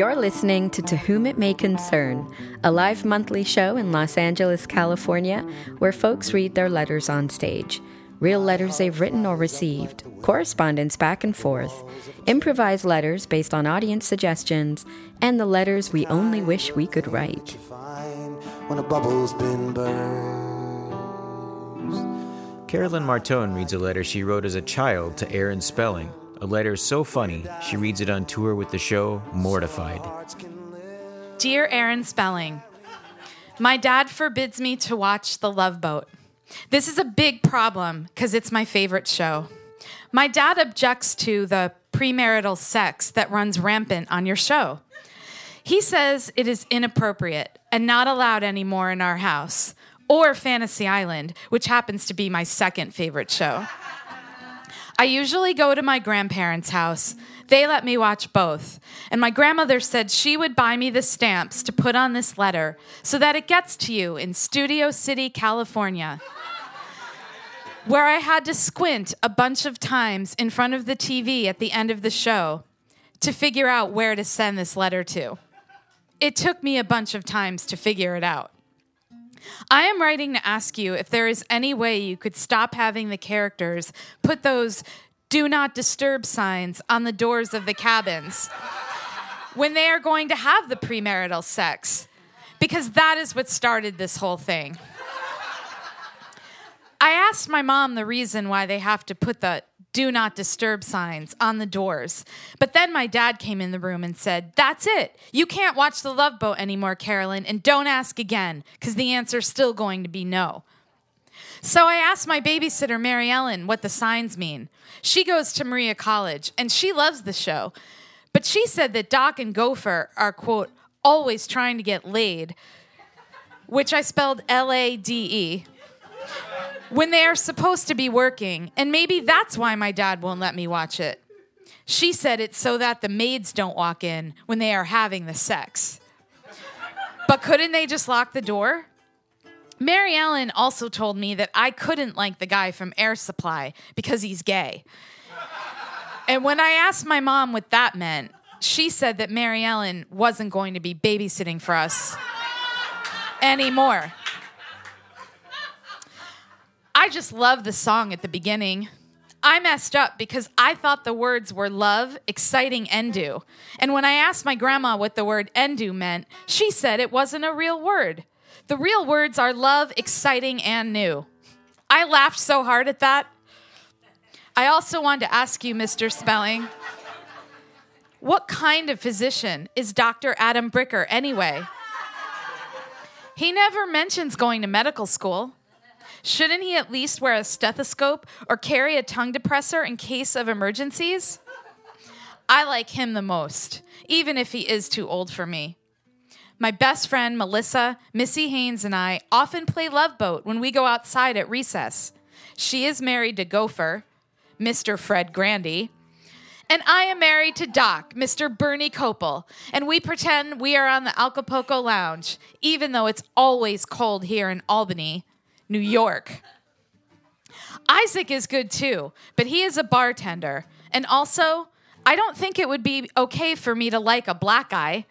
You're listening to To Whom It May Concern, a live monthly show in Los Angeles, California, where folks read their letters on stage. Real letters they've written or received, correspondence back and forth, improvised letters based on audience suggestions, and the letters we only wish we could write. When a bubble's been burst. Carolyn Martone reads a letter she wrote as a child to Aaron Spelling. A letter so funny, she reads it on tour with the show Mortified. Dear Aaron Spelling, My dad forbids me to watch The Love Boat. This is a big problem because it's my favorite show. My dad objects to the premarital sex that runs rampant on your show. He says it is inappropriate and not allowed anymore in our house, or Fantasy Island, which happens to be my second favorite show. I usually go to my grandparents' house. They let me watch both. And my grandmother said she would buy me the stamps to put on this letter so that it gets to you in Studio City, California. Where I had to squint a bunch of times in front of the TV at the end of the show to figure out where to send this letter to. It took me a bunch of times to figure it out. I am writing to ask you if there is any way you could stop having the characters put those do not disturb signs on the doors of the cabins when they are going to have the premarital sex, because that is what started this whole thing. I asked my mom the reason why they have to put the do not disturb signs on the doors. But then my dad came in the room and said, That's it. You can't watch The Love Boat anymore, Carolyn, and don't ask again, because the answer's still going to be no. So I asked my babysitter, Mary Ellen, what the signs mean. She goes to Maria College, and she loves the show. But she said that Doc and Gopher are, quote, always trying to get laid, which I spelled L A D E when they are supposed to be working, and maybe that's why my dad won't let me watch it. She said it's so that the maids don't walk in when they are having the sex. But couldn't they just lock the door? Mary Ellen also told me that I couldn't like the guy from Air Supply because he's gay. And when I asked my mom what that meant, she said that Mary Ellen wasn't going to be babysitting for us anymore. I just love the song at the beginning. I messed up because I thought the words were love, exciting, endu. And when I asked my grandma what the word endu meant, she said it wasn't a real word. The real words are love, exciting, and new. I laughed so hard at that. I also wanted to ask you, Mr. Spelling, what kind of physician is Dr. Adam Bricker anyway? He never mentions going to medical school. Shouldn't he at least wear a stethoscope or carry a tongue depressor in case of emergencies? I like him the most, even if he is too old for me. My best friend Melissa, Missy Haynes, and I often play Love Boat when we go outside at recess. She is married to Gopher, Mr. Fred Grandy, and I am married to Doc, Mr. Bernie Kopell, and we pretend we are on the Acapulco Lounge, even though it's always cold here in Albany, New York. Isaac is good too, but he is a bartender. And also, I don't think it would be okay for me to like a black guy.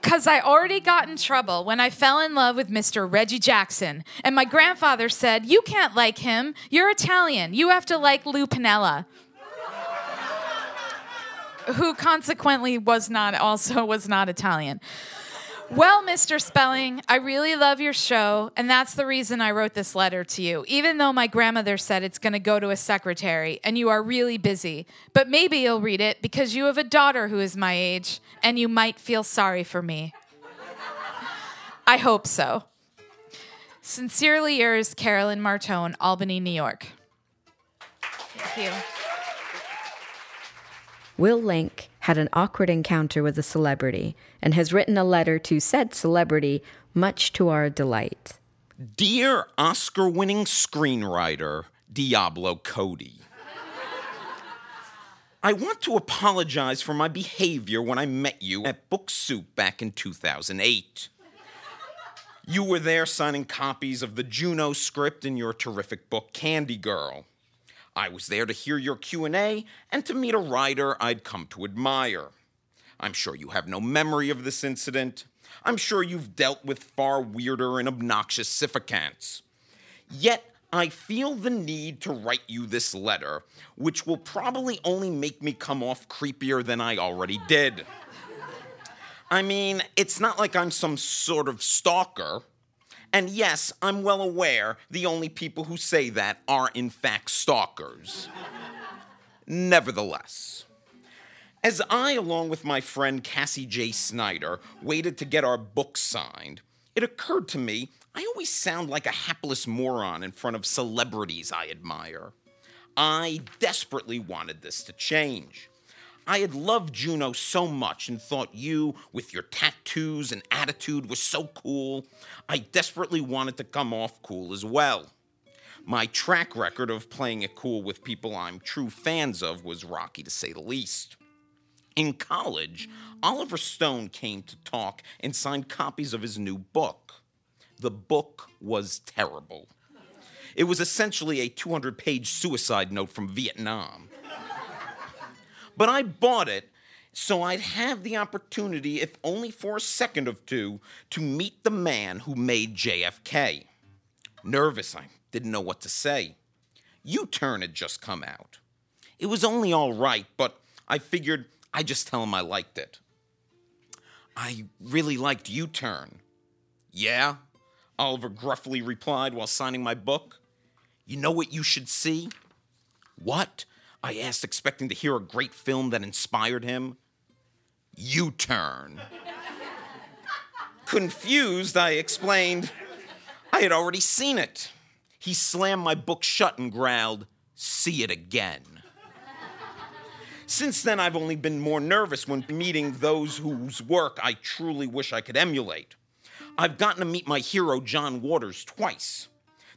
Because I already got in trouble when I fell in love with Mr. Reggie Jackson. And my grandfather said, You can't like him. You're Italian. You have to like Lou Piniella. Who consequently was not also was not Italian. Well, Mr. Spelling, I really love your show, and that's the reason I wrote this letter to you, even though my grandmother said it's going to go to a secretary and you are really busy. But maybe you'll read it because you have a daughter who is my age, and you might feel sorry for me. I hope so. Sincerely yours, Carolyn Martone, Albany, New York. Thank you. Will Link had an awkward encounter with a celebrity and has written a letter to said celebrity, much to our delight. Dear Oscar winning screenwriter Diablo Cody, I want to apologize for my behavior when I met you at Book Soup back in 2008. You were there signing copies of the Juno script in your terrific book, Candy Girl. I was there to hear your Q&A and to meet a writer I'd come to admire. I'm sure you have no memory of this incident. I'm sure you've dealt with far weirder and obnoxious syphacants. Yet, I feel the need to write you this letter, which will probably only make me come off creepier than I already did. I mean, it's not like I'm some sort of stalker. And yes, I'm well aware the only people who say that are, in fact, stalkers. Nevertheless, as I, along with my friend Cassie J. Snyder, waited to get our book signed, it occurred to me I always sound like a hapless moron in front of celebrities I admire. I desperately wanted this to change. I had loved Juno so much and thought you, with your tattoos and attitude, was so cool. I desperately wanted to come off cool as well. My track record of playing it cool with people I'm true fans of was rocky to say the least. In college, Oliver Stone came to talk and signed copies of his new book. The book was terrible. It was essentially a 200 page suicide note from Vietnam. But I bought it so I'd have the opportunity, if only for a second or two, to meet the man who made JFK. Nervous, I didn't know what to say. U Turn had just come out. It was only all right, but I figured I'd just tell him I liked it. I really liked U Turn. Yeah? Oliver gruffly replied while signing my book. You know what you should see? What? I asked, expecting to hear a great film that inspired him. U Turn. Confused, I explained I had already seen it. He slammed my book shut and growled, See it again. Since then, I've only been more nervous when meeting those whose work I truly wish I could emulate. I've gotten to meet my hero, John Waters, twice.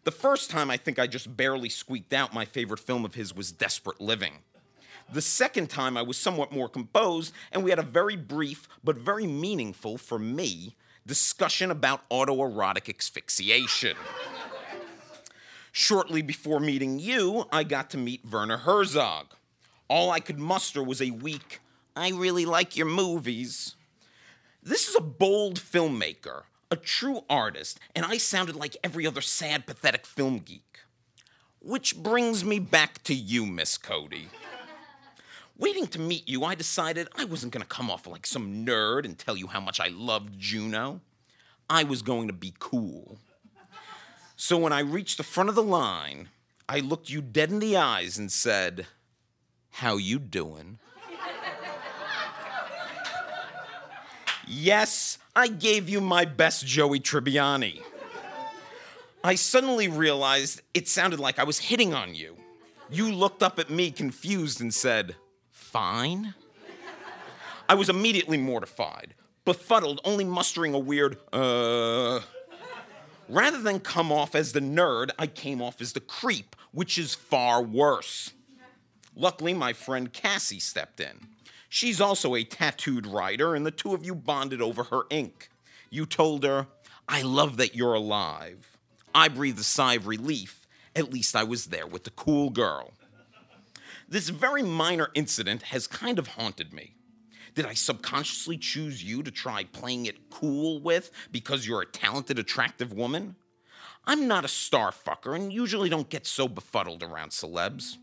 The first time, I think I just barely squeaked out my favorite film of his was Desperate Living. The second time, I was somewhat more composed, and we had a very brief, but very meaningful for me, discussion about autoerotic asphyxiation. Shortly before meeting you, I got to meet Werner Herzog. All I could muster was a weak, I really like your movies. This is a bold filmmaker, a true artist, and I sounded like every other sad, pathetic film geek. Which brings me back to you, Miss Cody. Waiting to meet you, I decided I wasn't going to come off like some nerd and tell you how much I loved Juno. I was going to be cool. So when I reached the front of the line, I looked you dead in the eyes and said, "How you doing?" Yes, I gave you my best Joey Tribbiani. I suddenly realized it sounded like I was hitting on you. You looked up at me confused and said, Fine? I was immediately mortified, befuddled, only mustering a weird, uh. Rather than come off as the nerd, I came off as the creep, which is far worse. Luckily, my friend Cassie stepped in. She's also a tattooed writer, and the two of you bonded over her ink. You told her, I love that you're alive. I breathed a sigh of relief. At least I was there with the cool girl. This very minor incident has kind of haunted me. Did I subconsciously choose you to try playing it cool with because you're a talented, attractive woman? I'm not a star fucker and usually don't get so befuddled around celebs.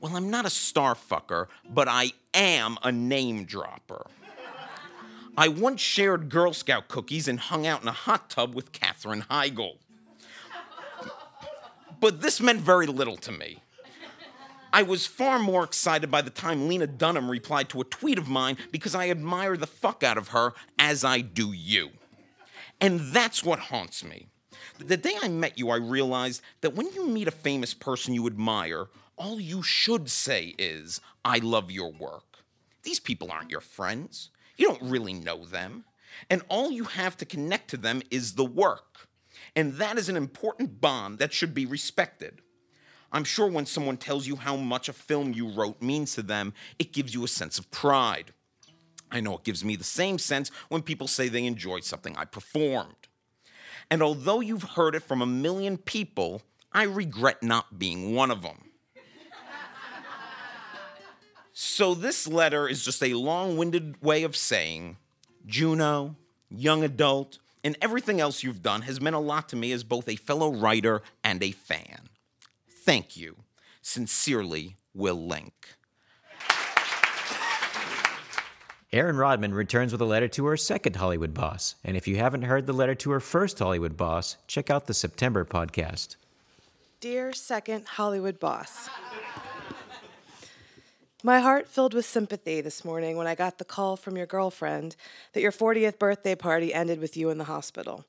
Well, I'm not a star fucker, but I am a name dropper. I once shared Girl Scout cookies and hung out in a hot tub with Katherine Heigl. But this meant very little to me. I was far more excited by the time Lena Dunham replied to a tweet of mine because I admire the fuck out of her as I do you. And that's what haunts me. The day I met you, I realized that when you meet a famous person you admire, all you should say is, I love your work. These people aren't your friends. You don't really know them. And all you have to connect to them is the work. And that is an important bond that should be respected. I'm sure when someone tells you how much a film you wrote means to them, it gives you a sense of pride. I know it gives me the same sense when people say they enjoyed something I performed. And although you've heard it from a million people, I regret not being one of them. So, this letter is just a long winded way of saying Juno, young adult, and everything else you've done has meant a lot to me as both a fellow writer and a fan. Thank you. Sincerely, Will Link. Erin Rodman returns with a letter to her second Hollywood boss. And if you haven't heard the letter to her first Hollywood boss, check out the September podcast. Dear second Hollywood boss, my heart filled with sympathy this morning when I got the call from your girlfriend that your 40th birthday party ended with you in the hospital.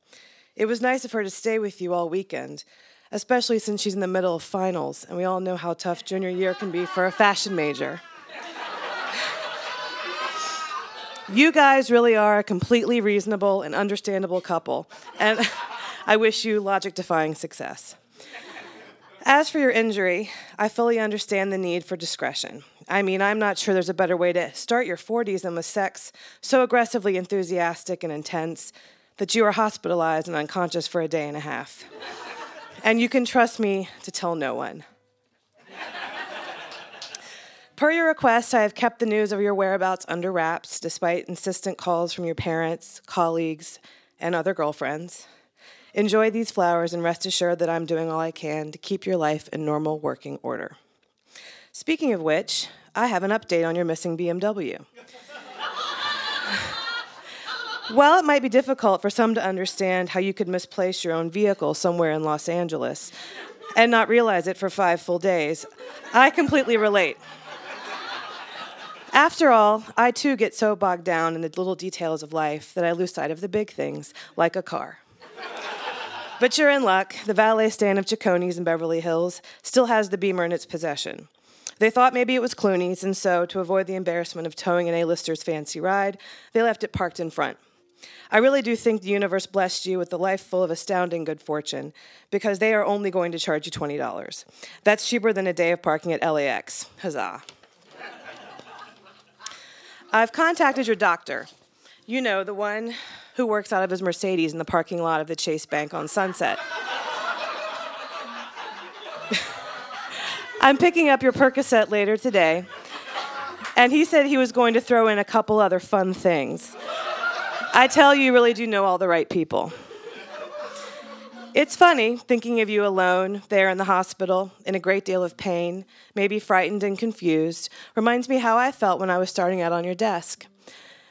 It was nice of her to stay with you all weekend, especially since she's in the middle of finals, and we all know how tough junior year can be for a fashion major. You guys really are a completely reasonable and understandable couple, and I wish you logic defying success. As for your injury, I fully understand the need for discretion. I mean, I'm not sure there's a better way to start your 40s than with sex so aggressively enthusiastic and intense that you are hospitalized and unconscious for a day and a half. and you can trust me to tell no one. Per your request, I have kept the news of your whereabouts under wraps, despite insistent calls from your parents, colleagues, and other girlfriends. Enjoy these flowers and rest assured that I'm doing all I can to keep your life in normal working order. Speaking of which, I have an update on your missing BMW. While it might be difficult for some to understand how you could misplace your own vehicle somewhere in Los Angeles and not realize it for five full days, I completely relate. After all, I too get so bogged down in the little details of life that I lose sight of the big things, like a car. But you're in luck. The valet stand of Cecconi's in Beverly Hills still has the Beamer in its possession. They thought maybe it was Clooney's, and so, to avoid the embarrassment of towing an A-lister's fancy ride, they left it parked in front. I really do think the universe blessed you with a life full of astounding good fortune because they are only going to charge you $20. That's cheaper than a day of parking at LAX. Huzzah. I've contacted your doctor. You know, the one who works out of his Mercedes in the parking lot of the Chase Bank on Sunset. I'm picking up your Percocet later today, and he said he was going to throw in a couple other fun things. I tell you, you really do know all the right people. It's funny thinking of you alone there in the hospital in a great deal of pain, maybe frightened and confused, reminds me how I felt when I was starting out on your desk.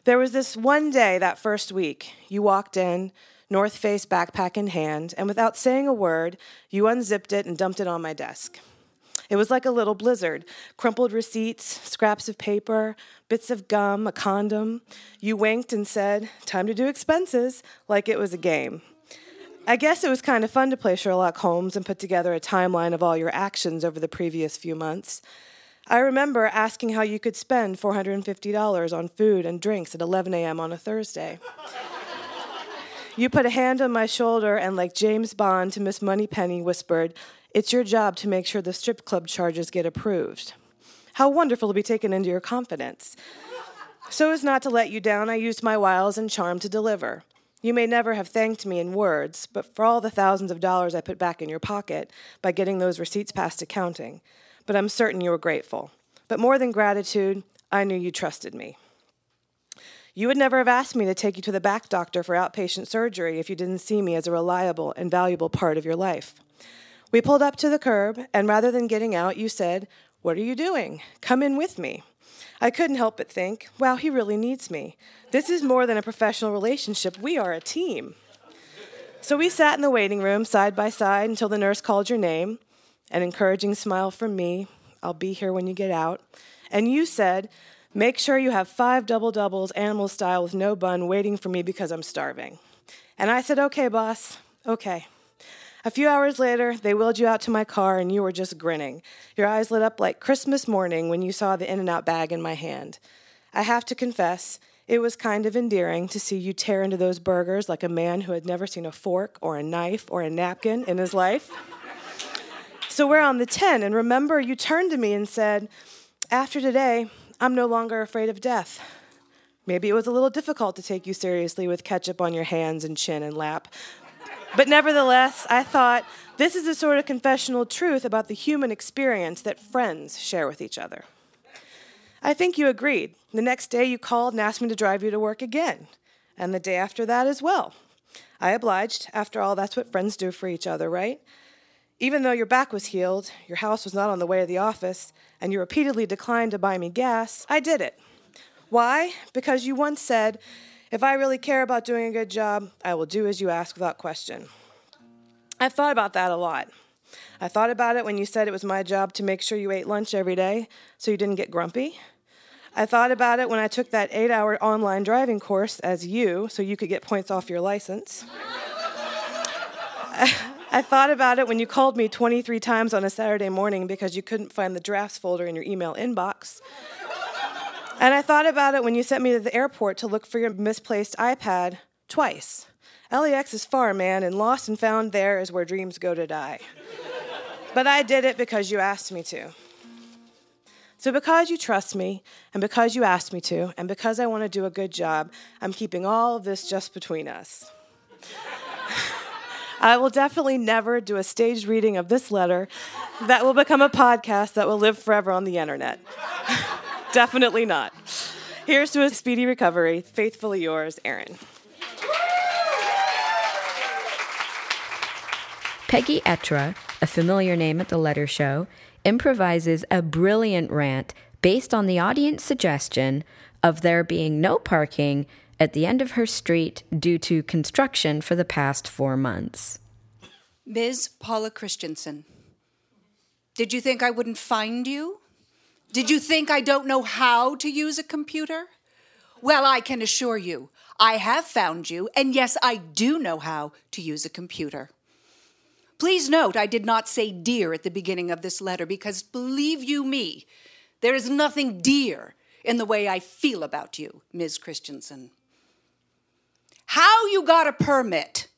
There was this one day that first week, you walked in, North Face backpack in hand, and without saying a word, you unzipped it and dumped it on my desk. It was like a little blizzard crumpled receipts, scraps of paper, bits of gum, a condom. You winked and said, Time to do expenses, like it was a game. I guess it was kind of fun to play Sherlock Holmes and put together a timeline of all your actions over the previous few months. I remember asking how you could spend $450 on food and drinks at 11 a.m. on a Thursday. you put a hand on my shoulder and, like James Bond to Miss Moneypenny, whispered, It's your job to make sure the strip club charges get approved. How wonderful to be taken into your confidence. So as not to let you down, I used my wiles and charm to deliver. You may never have thanked me in words, but for all the thousands of dollars I put back in your pocket by getting those receipts past accounting. But I'm certain you were grateful. But more than gratitude, I knew you trusted me. You would never have asked me to take you to the back doctor for outpatient surgery if you didn't see me as a reliable and valuable part of your life. We pulled up to the curb, and rather than getting out, you said, What are you doing? Come in with me. I couldn't help but think, wow, he really needs me. This is more than a professional relationship. We are a team. So we sat in the waiting room side by side until the nurse called your name, an encouraging smile from me. I'll be here when you get out. And you said, Make sure you have five double doubles, animal style, with no bun, waiting for me because I'm starving. And I said, Okay, boss, okay. A few hours later, they wheeled you out to my car and you were just grinning. Your eyes lit up like Christmas morning when you saw the In N Out bag in my hand. I have to confess, it was kind of endearing to see you tear into those burgers like a man who had never seen a fork or a knife or a napkin in his life. So we're on the 10, and remember, you turned to me and said, After today, I'm no longer afraid of death. Maybe it was a little difficult to take you seriously with ketchup on your hands and chin and lap, but nevertheless, I thought this is a sort of confessional truth about the human experience that friends share with each other. I think you agreed. The next day, you called and asked me to drive you to work again, and the day after that as well. I obliged. After all, that's what friends do for each other, right? Even though your back was healed, your house was not on the way to the office, and you repeatedly declined to buy me gas, I did it. Why? Because you once said, if I really care about doing a good job, I will do as you ask without question. I've thought about that a lot. I thought about it when you said it was my job to make sure you ate lunch every day so you didn't get grumpy. I thought about it when I took that eight hour online driving course as you so you could get points off your license. I thought about it when you called me 23 times on a Saturday morning because you couldn't find the drafts folder in your email inbox. And I thought about it when you sent me to the airport to look for your misplaced iPad twice. LAX is far, man, and lost and found there is where dreams go to die. but I did it because you asked me to. So, because you trust me, and because you asked me to, and because I want to do a good job, I'm keeping all of this just between us. I will definitely never do a staged reading of this letter that will become a podcast that will live forever on the internet. definitely not. Here's to a speedy recovery. Faithfully yours, Erin. Peggy Etra, a familiar name at the letter show, improvises a brilliant rant based on the audience suggestion of there being no parking at the end of her street due to construction for the past four months. Ms. Paula Christensen, did you think I wouldn't find you? Did you think I don't know how to use a computer? Well, I can assure you, I have found you, and yes, I do know how to use a computer. Please note, I did not say dear at the beginning of this letter because believe you me, there is nothing dear in the way I feel about you, Ms. Christensen. How you got a permit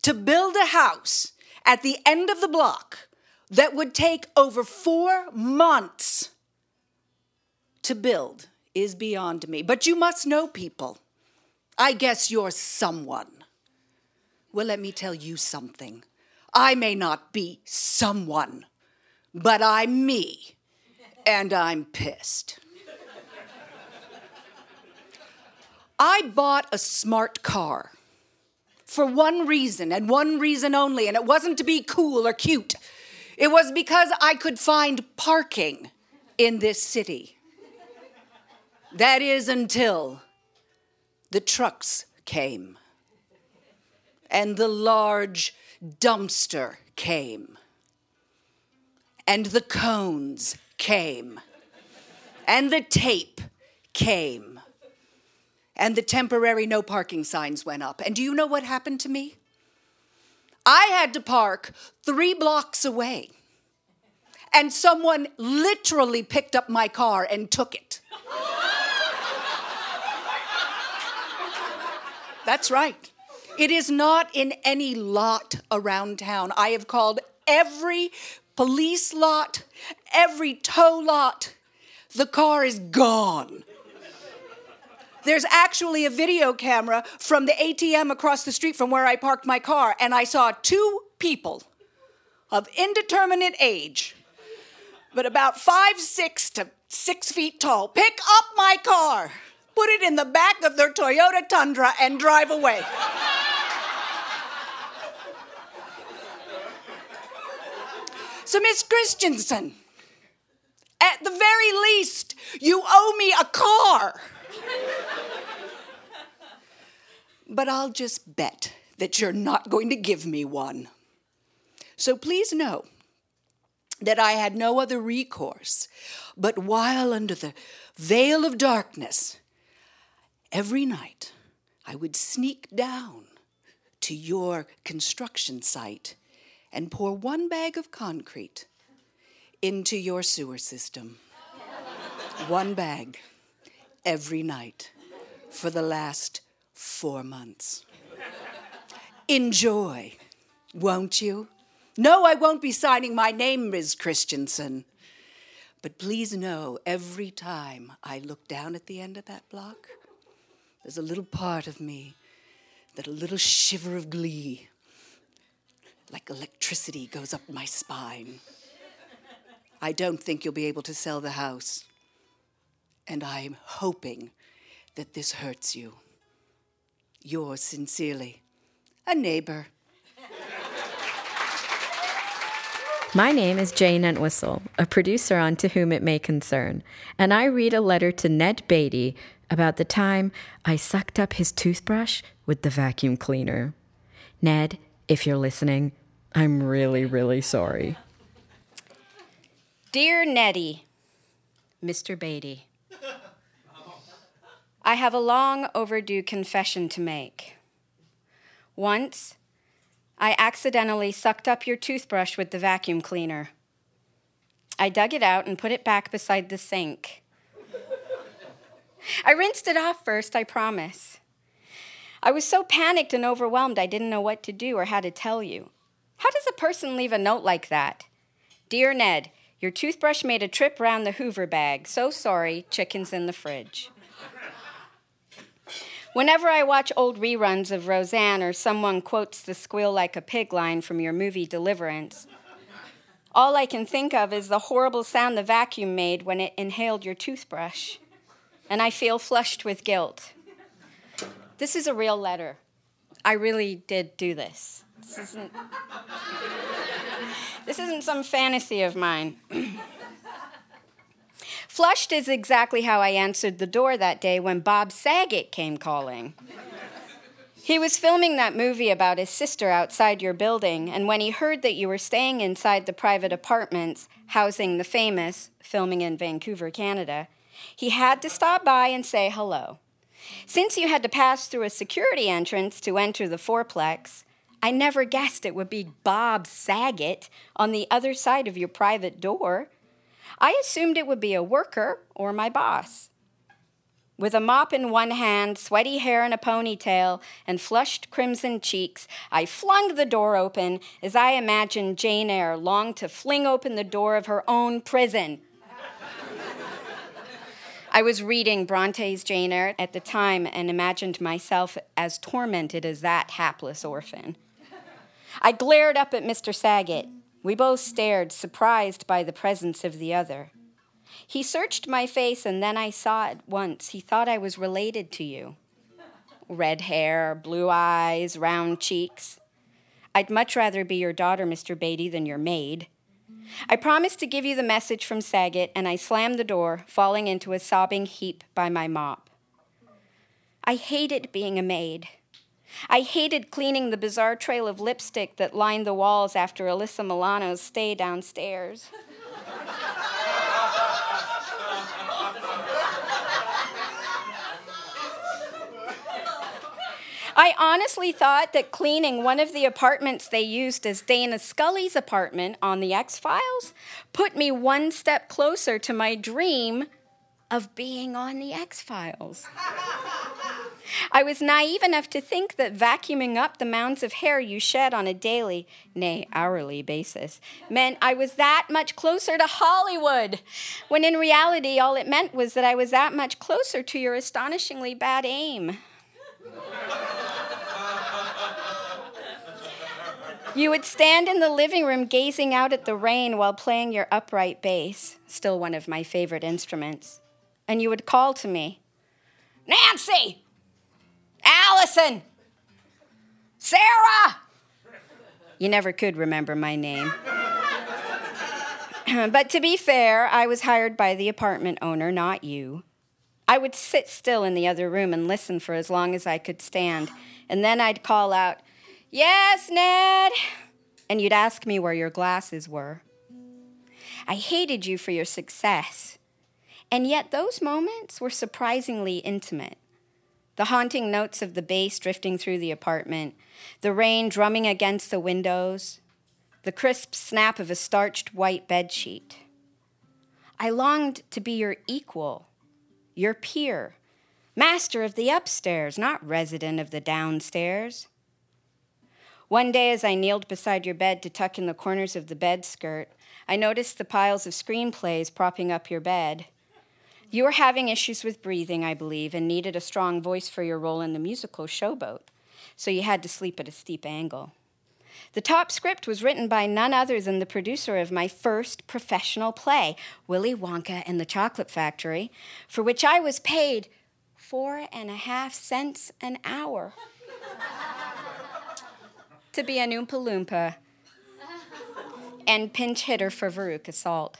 to build a house at the end of the block that would take over four months to build is beyond me. But you must know people. I guess you're someone. Well, let me tell you something. I may not be someone, but I'm me, and I'm pissed. I bought a smart car for one reason and one reason only, and it wasn't to be cool or cute. It was because I could find parking in this city. That is until the trucks came and the large dumpster came, and the cones came, and the tape came, and the temporary no parking signs went up. And do you know what happened to me? I had to park three blocks away, and someone literally picked up my car and took it. That's right. It is not in any lot around town. I have called every police lot, every tow lot. The car is gone. There's actually a video camera from the ATM across the street from where I parked my car, and I saw two people of indeterminate age, but about five, six to six feet tall, pick up my car, put it in the back of their Toyota Tundra, and drive away. So, Miss Christensen, at the very least, you owe me a car. But I'll just bet that you're not going to give me one. So please know that I had no other recourse, but while under the veil of darkness, every night I would sneak down to your construction site and pour one bag of concrete into your sewer system. one bag every night for the last four months. Enjoy, won't you? No, I won't be signing my name, Ms. Christensen. But please know every time I look down at the end of that block, there's a little part of me that a little shiver of glee like electricity goes up my spine. I don't think you'll be able to sell the house. And I'm hoping that this hurts you. Yours sincerely, a neighbor. My name is Jane Entwistle, a producer on To Whom It May Concern, and I read a letter to Ned Beatty about the time I sucked up his toothbrush with the vacuum cleaner. Ned, if you're listening, I'm really, really sorry. Dear Nettie, Mr. Beatty, I have a long overdue confession to make. Once, I accidentally sucked up your toothbrush with the vacuum cleaner. I dug it out and put it back beside the sink. I rinsed it off first, I promise. I was so panicked and overwhelmed I didn't know what to do or how to tell you. How does a person leave a note like that? Dear Ned, your toothbrush made a trip round the Hoover bag. So sorry, chicken's in the fridge. Whenever I watch old reruns of Roseanne or someone quotes the squeal like a pig line from your movie Deliverance, all I can think of is the horrible sound the vacuum made when it inhaled your toothbrush. And I feel flushed with guilt. This is a real letter. I really did do this. This isn't, this isn't some fantasy of mine. Flushed is exactly how I answered the door that day when Bob Saget came calling. He was filming that movie about his sister outside your building, and when he heard that you were staying inside the private apartments housing the famous, filming in Vancouver, Canada, he had to stop by and say hello. Since you had to pass through a security entrance to enter the fourplex, I never guessed it would be Bob Saget on the other side of your private door. I assumed it would be a worker or my boss. With a mop in one hand, sweaty hair in a ponytail, and flushed crimson cheeks, I flung the door open as I imagined Jane Eyre longed to fling open the door of her own prison. I was reading Bronte's Jane Eyre at the time and imagined myself as tormented as that hapless orphan. I glared up at Mr. Saget. We both stared, surprised by the presence of the other. He searched my face, and then I saw at once he thought I was related to you. Red hair, blue eyes, round cheeks. I'd much rather be your daughter, Mr. Beatty, than your maid. I promised to give you the message from Saget, and I slammed the door, falling into a sobbing heap by my mop. I hated being a maid. I hated cleaning the bizarre trail of lipstick that lined the walls after Alyssa Milano's stay downstairs. I honestly thought that cleaning one of the apartments they used as Dana Scully's apartment on The X Files put me one step closer to my dream of being on The X Files. I was naive enough to think that vacuuming up the mounds of hair you shed on a daily, nay, hourly basis meant I was that much closer to Hollywood, when in reality, all it meant was that I was that much closer to your astonishingly bad aim. You would stand in the living room gazing out at the rain while playing your upright bass, still one of my favorite instruments. And you would call to me, Nancy! Allison! Sarah! You never could remember my name. but to be fair, I was hired by the apartment owner, not you. I would sit still in the other room and listen for as long as I could stand, and then I'd call out, Yes, Ned. And you'd ask me where your glasses were. I hated you for your success. And yet, those moments were surprisingly intimate. The haunting notes of the bass drifting through the apartment, the rain drumming against the windows, the crisp snap of a starched white bedsheet. I longed to be your equal, your peer, master of the upstairs, not resident of the downstairs. One day, as I kneeled beside your bed to tuck in the corners of the bed skirt, I noticed the piles of screenplays propping up your bed. You were having issues with breathing, I believe, and needed a strong voice for your role in the musical Showboat, so you had to sleep at a steep angle. The top script was written by none other than the producer of my first professional play, Willy Wonka and the Chocolate Factory, for which I was paid four and a half cents an hour to be an Oompa Loompa and pinch hitter for Veruca Salt.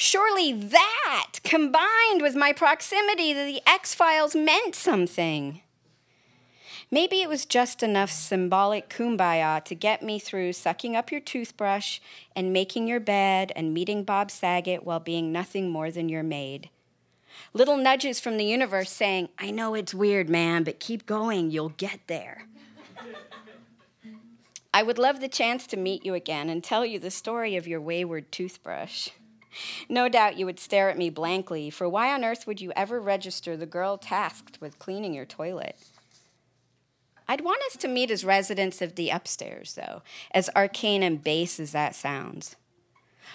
Surely that, combined with my proximity to the X Files, meant something. Maybe it was just enough symbolic kumbaya to get me through sucking up your toothbrush and making your bed and meeting Bob Saget while being nothing more than your maid. Little nudges from the universe saying, I know it's weird, man, but keep going, you'll get there. I would love the chance to meet you again and tell you the story of your wayward toothbrush. No doubt you would stare at me blankly, for why on earth would you ever register the girl tasked with cleaning your toilet? I'd want us to meet as residents of the upstairs, though, as arcane and base as that sounds.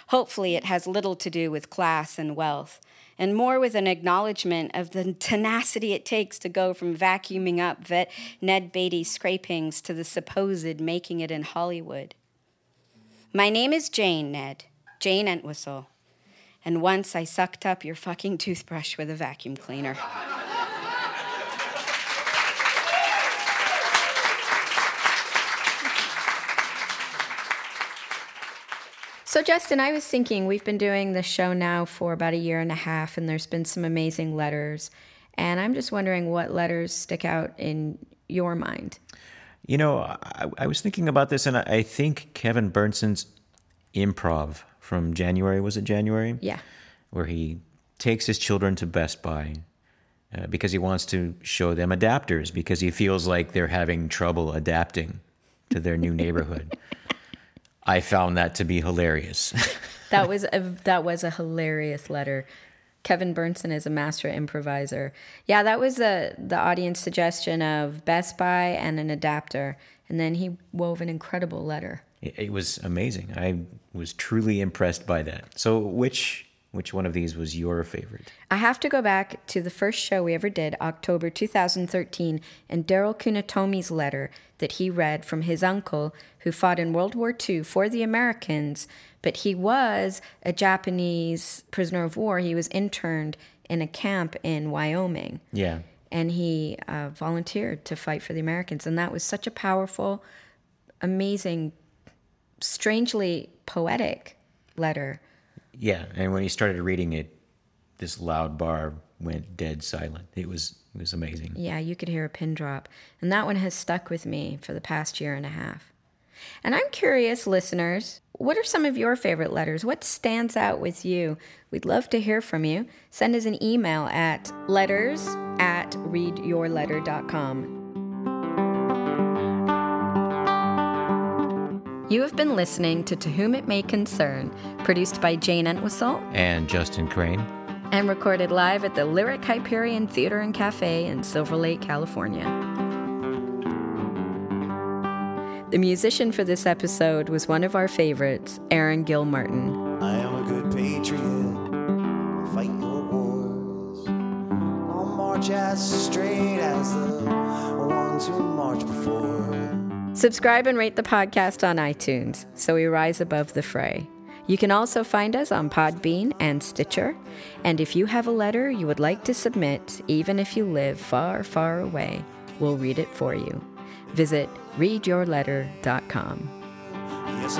Hopefully, it has little to do with class and wealth, and more with an acknowledgement of the tenacity it takes to go from vacuuming up vet Ned Beatty's scrapings to the supposed making it in Hollywood. My name is Jane, Ned, Jane Entwistle, and once I sucked up your fucking toothbrush with a vacuum cleaner. So, Justin, I was thinking we've been doing the show now for about a year and a half, and there's been some amazing letters. And I'm just wondering what letters stick out in your mind. You know, I, I was thinking about this, and I, I think Kevin Burnson's improv from January was it January? Yeah. Where he takes his children to Best Buy uh, because he wants to show them adapters because he feels like they're having trouble adapting to their new neighborhood. I found that to be hilarious. that was a that was a hilarious letter. Kevin Burnson is a master improviser. Yeah, that was the the audience suggestion of Best Buy and an adapter, and then he wove an incredible letter. It, it was amazing. I was truly impressed by that. So, which which one of these was your favorite? I have to go back to the first show we ever did, October 2013, and Daryl Kunitomi's letter that he read from his uncle who fought in World War II for the Americans, but he was a Japanese prisoner of war. He was interned in a camp in Wyoming. Yeah. And he uh, volunteered to fight for the Americans. And that was such a powerful, amazing, strangely poetic letter yeah, and when he started reading it, this loud bar went dead silent. It was it was amazing. Yeah, you could hear a pin drop. And that one has stuck with me for the past year and a half. And I'm curious, listeners, what are some of your favorite letters? What stands out with you? We'd love to hear from you. Send us an email at letters at readyourletter.com. You have been listening to To Whom It May Concern, produced by Jane Entwistle and Justin Crane, and recorded live at the Lyric Hyperion Theater and Cafe in Silver Lake, California. The musician for this episode was one of our favorites, Aaron Gilmartin. I am a good patriot. I'll fight your wars. I'll march as straight as the ones who marched before. Subscribe and rate the podcast on iTunes so we rise above the fray. You can also find us on Podbean and Stitcher. And if you have a letter you would like to submit, even if you live far, far away, we'll read it for you. Visit readyourletter.com. Yes,